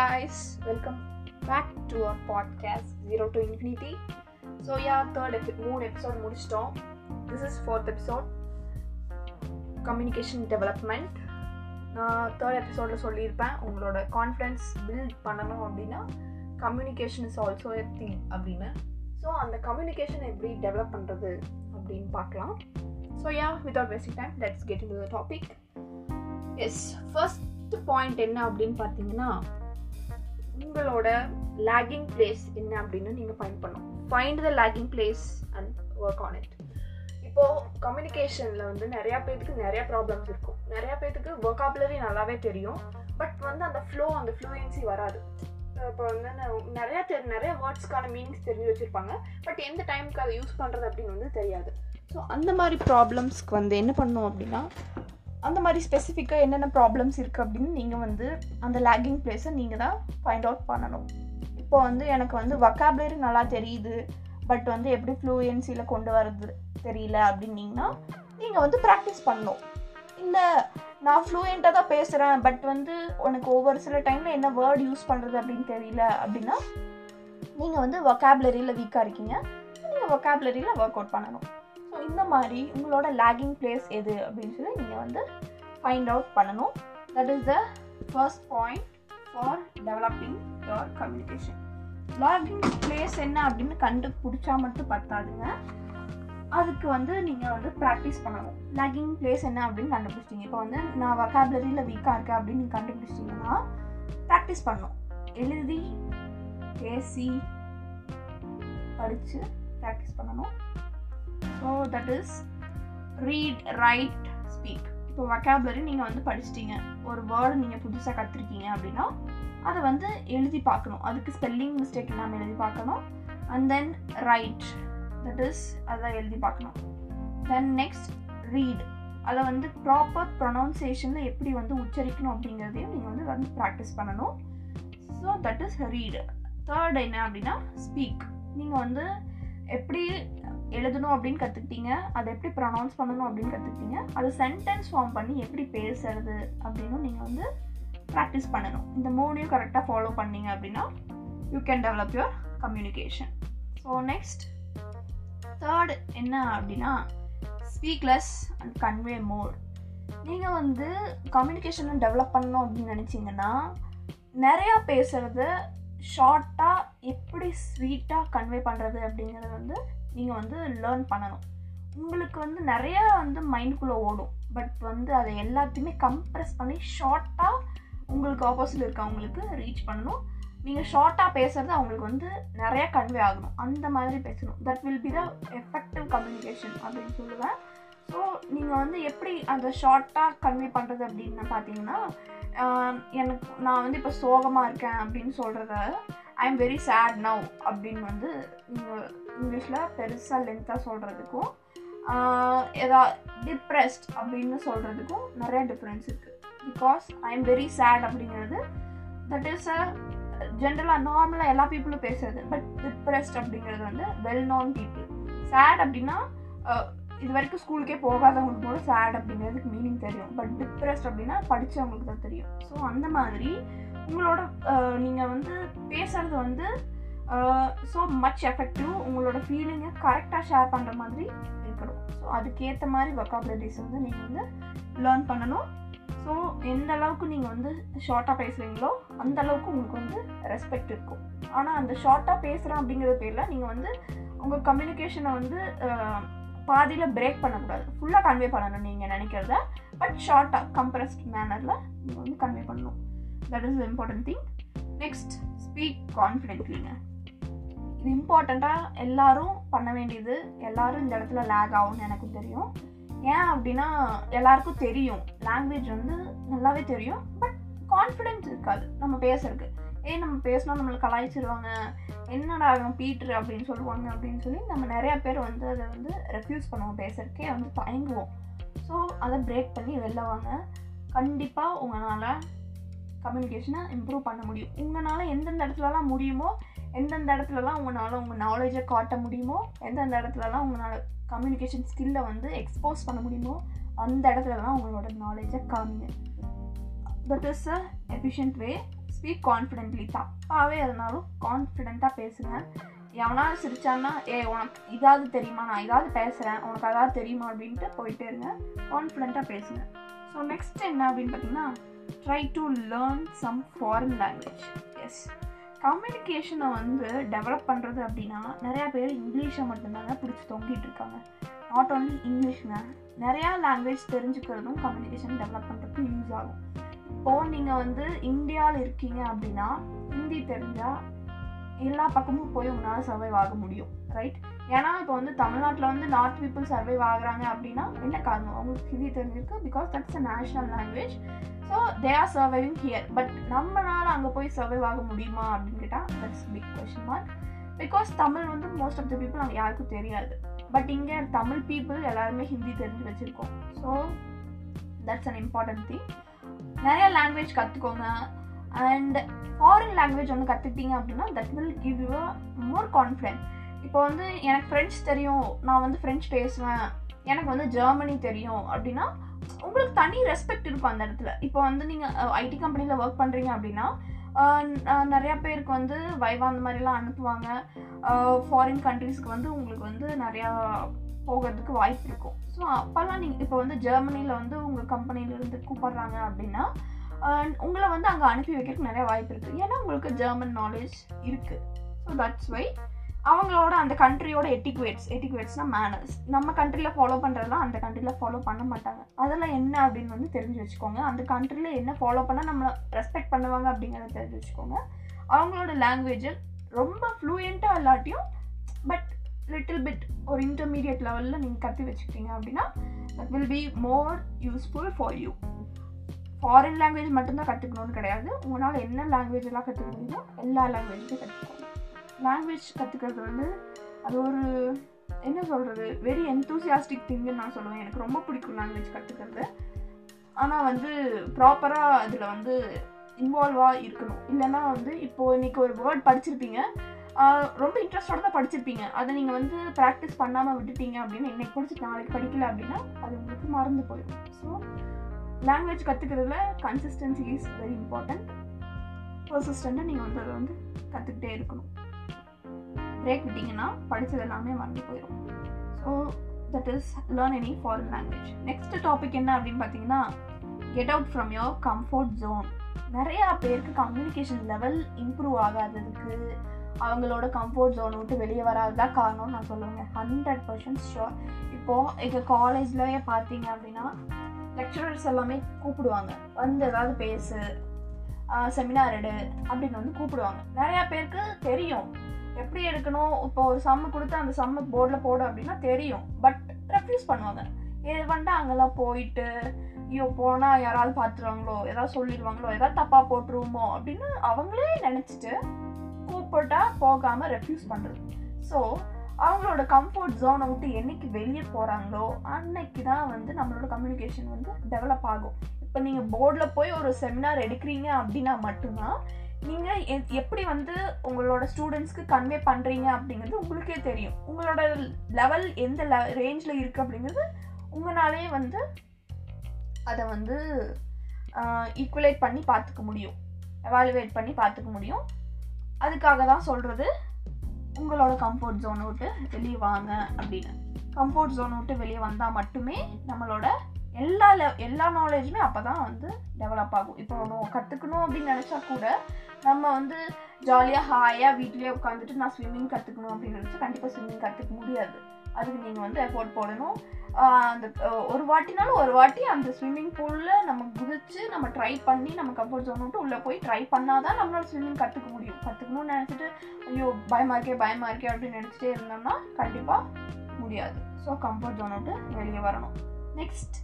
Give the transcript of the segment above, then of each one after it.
guys, welcome back to our podcast Zero to Infinity. So yeah, third எபி மூணு episode முடிச்சிட்டோம். This is fourth episode communication development நான் third எபிசோடில் சொல்லியிருப்பேன். உங்களோட confidence build பண்ணணும் அப்படின்னா communication is also a thing அப்படின்னு. ஸோ அந்த கம்யூனிகேஷன் எப்படி டெவலப் பண்ணுறது அப்படின்னு பார்க்கலாம். So ya without wasting time let's get into the topic as first point என்ன அப்படின்னு பார்த்தீங்கன்னா உங்களோட லேகிங் பிளேஸ் என்ன அப்படின்னு நீங்கள் ஃபைண்ட் பண்ணணும். Find the lagging place and work on it இப்போது கம்யூனிகேஷனில் வந்து நிறையா பேர்த்துக்கு நிறையா ப்ராப்ளம்ஸ் இருக்கும். நிறையா பேர்த்துக்கு ஒர்க்காபுலரி நல்லாவே தெரியும். பட் வந்து அந்த ஃப்ளோ அந்த ஃப்ளூயன்சி வராது. இப்போ வந்து நிறையா தெரி நிறைய வேர்ட்ஸ்க்கான மீனிங்ஸ் தெரிஞ்சு வச்சுருப்பாங்க. பட் எந்த டைமுக்கு அதை யூஸ் பண்ணுறது அப்படின்னு வந்து தெரியாது. ஸோ அந்த மாதிரி ப்ராப்ளம்ஸ்க்கு வந்து என்ன பண்ணோம் அப்படின்னா அந்த மாதிரி ஸ்பெசிஃபிக்காக என்னென்ன ப்ராப்ளம்ஸ் இருக்குது அப்படின்னு நீங்கள் வந்து அந்த லேகிங் பிளேஸை நீங்கள் தான் ஃபைண்ட் அவுட் பண்ணணும். இப்போ வந்து எனக்கு வந்து வக்காபுலரி நல்லா தெரியுது பட் வந்து எப்படி ஃப்ளூயன்சியில் கொண்டு வரது தெரியல அப்படின்னீங்கன்னா நீங்கள் வந்து ப்ராக்டிஸ் பண்ணணும். இல்லை நான் ஃப்ளூயண்ட்டாக தான் பேசுகிறேன் பட் வந்து உனக்கு ஒவ்வொரு சில டைமில் என்ன வேர்ட் யூஸ் பண்ணுறது அப்படின்னு தெரியல அப்படின்னா நீங்கள் வந்து வொக்காபுலரியில் வீக்காக இருக்கீங்க நீங்கள் வொக்காபுலரியில் ஒர்க் அவுட் பண்ணணும். இந்த மாதிரி உங்களோட லேகிங் பிளேஸ் எது அப்படின்னு சொல்லி நீங்கள் வந்து ஃபைண்ட் அவுட் பண்ணணும். That is the first point for developing your communication lagging place என்ன அப்படின்னு கண்டுபிடிச்சா மட்டும் பத்தாதுங்க. அதுக்கு வந்து நீங்கள் வந்து ப்ராக்டிஸ் பண்ணணும். லேகிங் பிளேஸ் என்ன அப்படின்னு கண்டுபிடிச்சிட்டீங்க. இப்போ வந்து நான் வக்காபுலரியில் வீக்காக இருக்கேன் அப்படின்னு நீங்கள் கண்டுபிடிச்சிட்டிங்கன்னா ப்ராக்டிஸ் பண்ணணும். எழுதி பேசி படித்து ப்ராக்டிஸ் பண்ணணும். So that is read write speak இப்போ வொக்காபுலரி நீங்கள் வந்து படிச்சிட்டீங்க. ஒரு வேர்டு நீங்கள் புதுசாக கற்றுருக்கீங்க அப்படின்னா அதை வந்து எழுதி பார்க்கணும். அதுக்கு ஸ்பெல்லிங் மிஸ்டேக் இல்லாமல் எழுதி பார்க்கணும். And then write that is அதை எழுதி பார்க்கணும். தென் நெக்ஸ்ட் ரீட் அதை வந்து ப்ராப்பர் ப்ரொனவுன்சியேஷனில் எப்படி வந்து உச்சரிக்கணும் அப்படிங்கிறதையும் நீங்கள் வந்து வந்து ப்ராக்டிஸ் பண்ணணும். So that is read third என்ன அப்படின்னா ஸ்பீக் நீங்கள் வந்து எப்படி எழுதணும் அப்படின்னு கற்றுக்கிட்டீங்க அதை எப்படி ப்ரொனவுன்ஸ் பண்ணணும் அப்படின்னு கற்றுக்கிட்டீங்க அதை சென்டென்ஸ் ஃபார்ம் பண்ணி எப்படி பேசுறது அப்படின்னு நீங்கள் வந்து ப்ராக்டிஸ் பண்ணணும். இந்த மூணையும் கரெக்டாக ஃபாலோ பண்ணீங்க அப்படின்னா you can develop your communication so next third என்ன அப்படின்னா ஸ்பீக்லெஸ் அண்ட் கன்வே மோர் நீங்கள் வந்து கம்யூனிகேஷனை டெவலப் பண்ணணும் அப்படின்னு நினச்சிங்கன்னா நிறையா பேசுகிறது ஷார்ட்டாக எப்படி ஸ்வீட்டாக கன்வே பண்ணுறது அப்படிங்கிறது வந்து நீங்கள் வந்து லேர்ன் பண்ணணும். உங்களுக்கு வந்து நிறையா வந்து மைண்டுக்குள்ளே ஓடும். பட் வந்து அதை எல்லாத்தையுமே கம்ப்ரெஸ் பண்ணி ஷார்ட்டாக உங்களுக்கு ஆப்போசிட் இருக்கவங்களுக்கு ரீச் பண்ணணும். நீங்கள் ஷார்ட்டாக பேசுகிறது அவங்களுக்கு வந்து நிறையா கன்வே ஆகணும். அந்த மாதிரி பேசணும். That will be the effective communication அப்படின்னு சொல்லுவேன். ஸோ நீங்கள் வந்து எப்படி அந்த ஷார்ட்டாக கன்வே பண்ணுறது அப்படின்னு பார்த்தீங்கன்னா எனக்கு நான் வந்து இப்போ சோகமாக இருக்கேன் அப்படின்னு சொல்கிறத I am very sad now அப்படின்னு வந்து இங்கிலீஷில் பெருசாக லென்த்தாக சொல்கிறதுக்கும் ஏதா டிப்ரெஸ்ட் அப்படின்னு சொல்கிறதுக்கும் நிறைய டிஃப்ரென்ஸ் இருக்குது because I am very sad அப்படிங்கிறது தட் இஸ் அ ஜென்ரலாக நார்மலாக எல்லா பீப்புளும் பேசுறது பட் டிப்ரெஸ்ட் அப்படிங்கிறது வந்து வெல் நோன் பீப்புள் சேட் அப்படின்னா இது வரைக்கும் ஸ்கூலுக்கே போகாதவங்களுக்கு கூட சேட் அப்படிங்கிறதுக்கு மீனிங் தெரியும். பட் டிப்ரெஸ்ட் அப்படின்னா படித்தவங்களுக்கு தான் தெரியும். ஸோ அந்த மாதிரி உங்களோட நீங்கள் வந்து பேசுறது வந்து ஸோ மச் எஃபெக்டிவ் உங்களோட ஃபீலிங்கை கரெக்டாக ஷேர் பண்ணுற மாதிரி இருக்கணும். ஸோ அதுக்கேற்ற மாதிரி வொக்காபுலரிஸ் வந்து நீங்கள் வந்து லேர்ன் பண்ணணும். ஸோ எந்த அளவுக்கு நீங்கள் வந்து ஷார்ட்டாக பேசுகிறீங்களோ அந்த அளவுக்கு உங்களுக்கு வந்து ரெஸ்பெக்ட் இருக்கும். ஆனால் அந்த ஷார்ட்டாக பேசுகிறேன் அப்படிங்கிற பேரில் நீங்கள் வந்து உங்கள் கம்யூனிகேஷனை வந்து பாதியில் பிரேக் பண்ணக்கூடாது. ஃபுல்லாக கன்வே பண்ணணும் நீங்கள் நினைக்கிறத. பட் ஷார்ட்டாக கம்ப்ரஸ்ட் மேனரில் நீங்கள் வந்து கன்வே பண்ணணும். That is important thing next speak கான்ஃபிடென்ட்லிங்க இது இம்பார்ட்டண்ட்டாக எல்லாரும் பண்ண வேண்டியது எல்லாரும் இந்த இடத்துல லேக் ஆகும்னு எனக்கு தெரியும். ஏன் அப்படின்னா எல்லாருக்கும் தெரியும். லாங்குவேஜ் வந்து நல்லாவே தெரியும் பட் கான்ஃபிடென்ஸ் இருக்காது நம்ம பேசுறதுக்கு. ஏன் நம்ம பேசினா நம்மளை கலாய்ச்சிருவாங்க. என்னடா ஆகும் பீட்ரு அப்படின்னு சொல்லுவாங்க அப்படின்னு சொல்லி நம்ம நிறையா பேர் வந்து அதை வந்து ரெஃப்யூஸ் பண்ணுவோம் பேசுறதுக்கே வந்து தயங்குவோம். ஸோ அதை பிரேக் பண்ணி வெளில வாங்க. கண்டிப்பாக உங்களால் கம்யூனிகேஷனை இம்ப்ரூவ் பண்ண முடியும். உங்களால் எந்தெந்த இடத்துலலாம் முடியுமோ எந்தெந்த இடத்துலலாம் உங்களால் உங்கள் நாலேஜை காட்ட முடியுமோ எந்தெந்த இடத்துலலாம் உங்களால் கம்யூனிகேஷன் ஸ்கில்லை வந்து எக்ஸ்போஸ் பண்ண முடியுமோ அந்த இடத்துலலாம் உங்களோட நாலேஜை காமிங்க that is a efficient way speak confidently தப்பாகவே இருந்தாலும் கான்ஃபிடென்ட்டாக பேசுங்க. எவனாலும் சிரிச்சான்னா ஏ உனக்கு இதாவது தெரியுமா? நான் இதாவது பேசுகிறேன் உனக்கு அதாவது தெரியுமா? அப்படின்ட்டு போயிட்டே இருங்க. கான்ஃபிடென்ட்டாக பேசுங்க. ஸோ நெக்ஸ்ட் என்ன அப்படின்னு பார்த்தீங்கன்னா try to learn some foreign language as கம்யூனிகேஷனை வந்து டெவலப் பண்ணுறது அப்படின்னா நிறையா பேர் இங்கிலீஷை மட்டும்தாங்க பிடிச்சி தொங்கிட்டு இருக்காங்க. நாட் ஓன்லி இங்கிலீஷ்ங்க நிறையா லாங்குவேஜ் தெரிஞ்சுக்கிறதும் கம்யூனிகேஷன் டெவலப் பண்ணுறதுக்கு யூஸ் ஆகும். இப்போது நீங்கள் வந்து இந்தியாவில் இருக்கீங்க அப்படின்னா ஹிந்தி தெரிஞ்சால் எல்லா பக்கமும் போய் உங்களால் சர்வைவ் ஆக முடியும். ரைட் ஏன்னா இப்போ வந்து தமிழ்நாட்டில் வந்து நார்த் பீப்புள் சர்வைவ் ஆகுறாங்க அப்படின்னா என்ன காரணம்? அவங்களுக்கு ஹிந்தி தெரிஞ்சிருக்கு because that's a national language so they are surviving here but நம்மளால் அங்கே போய் சர்வைவ் ஆக முடியுமா அப்படின்னு கேட்டால் that's big question mark because Tamil வந்து மோஸ்ட் ஆஃப் த பீப்புள் அங்கே யாருக்கும் தெரியாது. பட் இங்கே தமிழ் பீப்புள் எல்லாருமே ஹிந்தி தெரிஞ்சு வச்சுருக்கோம். So that's an important thing நிறைய லாங்குவேஜ் கற்றுக்கோங்க அண்ட் ஃபாரின் லாங்குவேஜ் ஒன்று கற்றுக்கிட்டீங்க அப்படின்னா that will give you more confident இப்போ வந்து எனக்கு ஃப்ரெஞ்ச் தெரியும் நான் வந்து ஃப்ரெஞ்ச் பேசுவேன். எனக்கு வந்து ஜெர்மனி தெரியும் அப்படின்னா உங்களுக்கு தனி ரெஸ்பெக்ட் இருக்கும் அந்த இடத்துல. இப்போ வந்து நீங்கள் ஐடி கம்பெனியில் ஒர்க் பண்ணுறீங்க அப்படின்னா நிறையா பேருக்கு வந்து வைவா அந்த மாதிரிலாம் அனுப்புவாங்க. ஃபாரின் கண்ட்ரீஸ்க்கு வந்து உங்களுக்கு வந்து நிறையா போகிறதுக்கு வாய்ப்பு இருக்கும். ஸோ அப்போல்லாம் நீங்கள் இப்போ வந்து ஜெர்மனியில் வந்து உங்கள் கம்பெனிலேருந்து கூப்பிட்றாங்க அப்படின்னா உங்களை வந்து அங்கே அனுப்பி வைக்கிறதுக்கு நிறையா வாய்ப்பு இருக்குது ஏன்னா உங்களுக்கு ஜெர்மன் நாலேஜ் இருக்குது ஸோ தட்ஸ் வை அவங்களோட அந்த கண்ட்ரியோட எட்டிக்வேட்ஸ் எட்டிக்வேட்ஸ்னால் மேனர்ஸ் நம்ம கண்ட்ரியில் ஃபாலோ பண்ணுறதெல்லாம் அந்த கண்ட்ரியில் ஃபாலோ பண்ண மாட்டாங்க. அதெல்லாம் என்ன அப்படின்னு வந்து தெரிஞ்சு வச்சுக்கோங்க. அந்த கண்ட்ரியில் என்ன ஃபாலோ பண்ணால் நம்மளை ரெஸ்பெக்ட் பண்ணுவாங்க அப்படிங்கிறத தெரிஞ்சு வச்சுக்கோங்க. அவங்களோட லாங்குவேஜை ரொம்ப ஃப்ளூயண்ட்டாக இல்லாட்டியும் பட் லிட்டில் பிட் ஒரு இன்டர்மீடியட் லெவலில் நீங்கள் கற்று வச்சுக்கிட்டீங்க அப்படின்னா that will be more useful for you foreign language மட்டும்தான் கற்றுக்கணும்னு கிடையாது. உங்களால் என்ன லாங்குவேஜ் எல்லாம் கற்றுக்க முடியுமோ எல்லா லாங்குவேஜுமே கற்றுக்கணும் லாங்குவேஜ் கற்றுக்கிறது வந்து அது ஒரு என்ன சொல்கிறது வெரி என்தூசியாஸ்டிக் திங்குன்னு நான் சொல்லுவேன். எனக்கு ரொம்ப பிடிக்கும் லாங்குவேஜ் கற்றுக்கிறது ஆனால் வந்து ப்ராப்பராக அதில் வந்து இன்வால்வாக இருக்கணும். இல்லைன்னா வந்து இப்போது இன்றைக்கி ஒரு வேர்ட் படிச்சிருப்பீங்க. ரொம்ப இன்ட்ரெஸ்டோட தான் படிச்சிருப்பீங்க. அதை நீங்கள் வந்து ப்ராக்டிஸ் பண்ணாமல் விட்டுட்டீங்க அப்படின்னு இன்னைக்கு படிச்சுட்டு நாளைக்கு படிக்கல அப்படின்னா அது உங்களுக்கு மறந்து போயிடும். ஸோ லாங்குவேஜ் கற்றுக்கிறதுல கன்சிஸ்டன்சி இஸ் வெரி இம்பார்ட்டண்ட் பர்சிஸ்டண்ட்டாக நீங்கள் வந்து அதை வந்து கற்றுக்கிட்டே இருக்கணும். பிரேக் விட்டிங்கன்னா படித்தது எல்லாமே மறந்து போயிடும் so that is learn any foreign language next topic என்ன அப்படின்னு பார்த்தீங்கன்னா get out from your comfort zone நிறையா பேருக்கு கம்யூனிகேஷன் லெவல் இம்ப்ரூவ் ஆகாததுக்கு அவங்களோட கம்ஃபர்ட் ஜோன் விட்டு வெளியே வராதுதான் காரணம்னு நான் சொல்லுவேங்க. ஹண்ட்ரட் பர்சன்ட் ஷோர் இப்போது எங்கள் காலேஜ்லயே பார்த்தீங்க அப்படின்னா லெக்சரர்ஸ் எல்லாமே கூப்பிடுவாங்க. வந்து ஏதாவது பேசு செமினார் எடு அப்படின்னு வந்து கூப்பிடுவாங்க. நிறையா பேருக்கு தெரியும். எப்படி எடுக்கணும்? இப்போ ஒரு சம்மு கொடுத்து அந்த சம்மு போர்டில் போடும் அப்படின்னா தெரியும். பட் ரெஃப்யூஸ் பண்ணுவாங்க. இது வந்துட்டு அங்கெல்லாம் போயிட்டு ஐயோ போனால் யாராவது பார்த்துருவாங்களோ ஏதாவது சொல்லிடுவாங்களோ ஏதாவது தப்பாக போட்டுருவோமோ அப்படின்னு அவங்களே நினச்சிட்டு கூப்பிட்டா போகாமல் ரெஃப்யூஸ் பண்ணுறது ஸோ அவங்களோட கம்ஃபர்ட் ஜோனை விட்டு என்னைக்கு வெளியே போகிறாங்களோ அன்னைக்கு தான் வந்து நம்மளோட கம்யூனிகேஷன் வந்து டெவலப் ஆகும். இப்போ நீங்கள் போர்டில் போய் ஒரு செமினார் எடுக்கிறீங்க அப்படின்னா மட்டும்தான் நீங்கள் எப்படி வந்து உங்களோட ஸ்டூடெண்ட்ஸ்க்கு கன்வே பண்ணுறீங்க அப்படிங்கிறது உங்களுக்கே தெரியும். உங்களோட லெவல் எந்த லெ ரேஞ்சில் இருக்குது அப்படிங்கிறது உங்களாலே வந்து அதை வந்து ஈக்குவலேட் பண்ணி பார்த்துக்க முடியும். எவாலுவேட் பண்ணி பார்த்துக்க முடியும். அதுக்காக தான் சொல்கிறது உங்களோட கம்ஃபர்ட் ஜோனை விட்டு வெளியே வாங்க அப்படின்னு. கம்ஃபர்ட் ஜோனை விட்டு வெளியே வந்தால் மட்டுமே நம்மளோட எல்லா லெ எல்லா நாலேஜுமே அப்போ தான் வந்து டெவலப் ஆகும். இப்போ நம்ம கற்றுக்கணும் அப்படின்னு நினச்சா கூட நம்ம வந்து ஜாலியாக ஹாயாக வீட்லேயே உட்காந்துட்டு நான் ஸ்விம்மிங் கற்றுக்கணும் அப்படின்னு நினச்சா கண்டிப்பாக ஸ்விம்மிங் கற்றுக்க முடியாது. அதுக்கு நீங்கள் வந்து எஃபோர்ட் போடணும். அந்த ஒரு வாட்டினாலும் ஒரு வாட்டி அந்த ஸ்விம்மிங் பூலில் நம்ம குதிச்சு நம்ம ட்ரை பண்ணி நம்ம கம்ஃபர்ட் ஜோன் விட்டு உள்ளே போய் ட்ரை பண்ணால் தான் நம்மளால் ஸ்விம்மிங் கற்றுக்க முடியும். கற்றுக்கணும்னு நினச்சிட்டு ஐயோ பயமாக இருக்கே பயமாக இருக்கே அப்படின்னு நினச்சிட்டே இருந்தோம்னா கண்டிப்பாக முடியாது. ஸோ கம்ஃபர்ட் ஜோன் விட்டு வெளியே வரணும். Next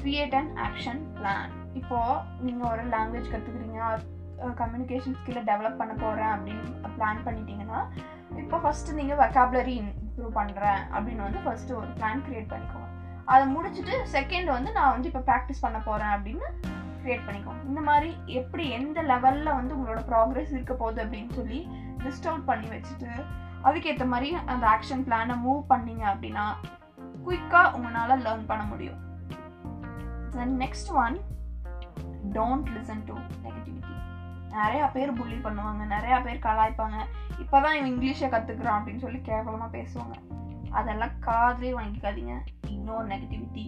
create and action plan இப்போது நீங்கள் ஒரு லாங்குவேஜ் கற்றுக்குறீங்க கம்யூனிகேஷன் ஸ்கில்லை டெவலப் பண்ண போகிறேன் அப்படின்னு பிளான் பண்ணிட்டீங்கன்னா இப்போ ஃபஸ்ட்டு நீங்கள் வெக்காபுலரி இம்ப்ரூவ் பண்ணுறேன் அப்படின்னு வந்து ஃபஸ்ட்டு ஒரு பிளான் க்ரியேட் பண்ணிக்கோங்க. அதை முடிச்சுட்டு செகண்ட் வந்து நான் வந்து இப்போ ப்ராக்டிஸ் பண்ண போகிறேன் அப்படின்னு க்ரியேட் பண்ணிக்கோங்க. இந்த மாதிரி எப்படி எந்த லெவலில் வந்து உங்களோட ப்ராக்ரெஸ் இருக்க போகுது அப்படின்னு சொல்லி லிஸ்ட் அவுட் பண்ணி வச்சுட்டு அதுக்கேற்ற மாதிரி அந்த ஆக்ஷன் பிளானை மூவ் பண்ணீங்க அப்படின்னா குயிக்காக உங்களால் லேர்ன் பண்ண முடியும். Then next one don't listen to negativity நிறையா பேர் புள்ளி பண்ணுவாங்க நிறையா பேர் கலாய்ப்பாங்க. இப்போதான் இவன் இங்கிலீஷை கற்றுக்குறான் அப்படின்னு சொல்லி கேவலமாக பேசுவாங்க. அதெல்லாம் காதலே வாங்கிக்காதீங்க. இக்னோர் நெகட்டிவிட்டி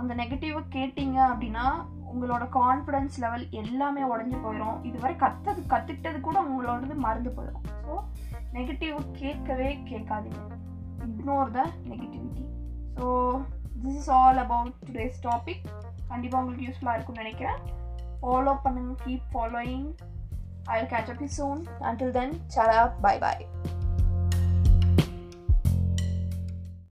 அந்த நெகட்டிவை கேட்டிங்க அப்படின்னா உங்களோட கான்ஃபிடன்ஸ் லெவல் எல்லாமே உடஞ்சி போயிடும் இதுவரை கற்றது கற்றுக்கிட்டது கூட உங்களோடது மறந்து போயிடும் ஸோ நெகட்டிவ் கேட்கவே கேட்காதீங்க. Ignore the negativity so this is all about today's topic கண்டிப்பாக உங்களுக்கு யூஸ்ஃபுல்லாக இருக்கும்னு நினைக்கிறேன். ஃபாலோ பண்ணுங்க keep following I will catch up you soon until then Salah bye bye